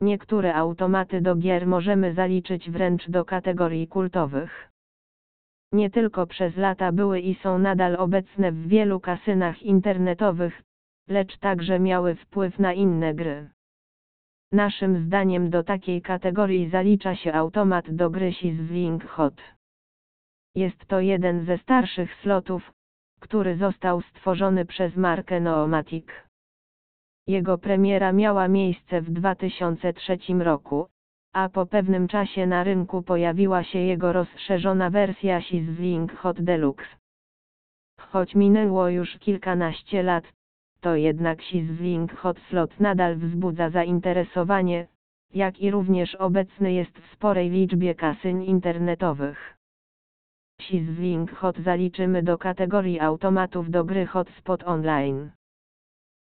Niektóre automaty do gier możemy zaliczyć wręcz do kategorii kultowych. Nie tylko przez lata były i są nadal obecne w wielu kasynach internetowych, lecz także miały wpływ na inne gry. Naszym zdaniem do takiej kategorii zalicza się automat do gry Sizzling Hot. Jest to jeden ze starszych slotów, który został stworzony przez markę Noomatic. Jego premiera miała miejsce w 2003 roku, a po pewnym czasie na rynku pojawiła się jego rozszerzona wersja Sizzling Hot Deluxe. Choć minęło już kilkanaście lat, to jednak Sizzling Hot Slot nadal wzbudza zainteresowanie, jak i również obecny jest w sporej liczbie kasyń internetowych. Sizzling Hot zaliczymy do kategorii automatów do gry Hotspot Online.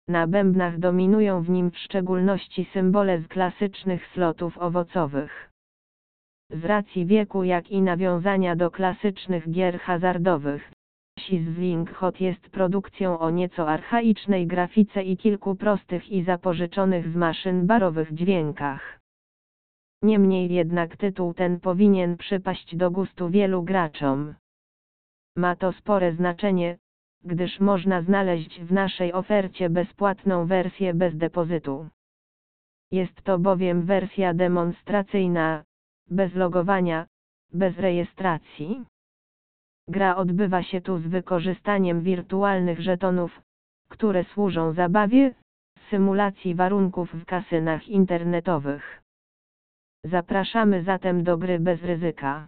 Na bębnach dominują w nim w szczególności symbole z klasycznych slotów owocowych. Z racji wieku jak i nawiązania do klasycznych gier hazardowych, Sizzling Hot jest produkcją o nieco archaicznej grafice i kilku prostych i zapożyczonych z maszyn barowych dźwiękach. Niemniej jednak tytuł ten powinien przypaść do gustu wielu graczom. Ma to spore znaczenie, gdyż można znaleźć w naszej ofercie bezpłatną wersję bez depozytu. Jest to bowiem wersja demonstracyjna, bez logowania, bez rejestracji. Gra odbywa się tu z wykorzystaniem wirtualnych żetonów, które służą zabawie, symulacji warunków w kasynach internetowych. Zapraszamy zatem do gry bez ryzyka.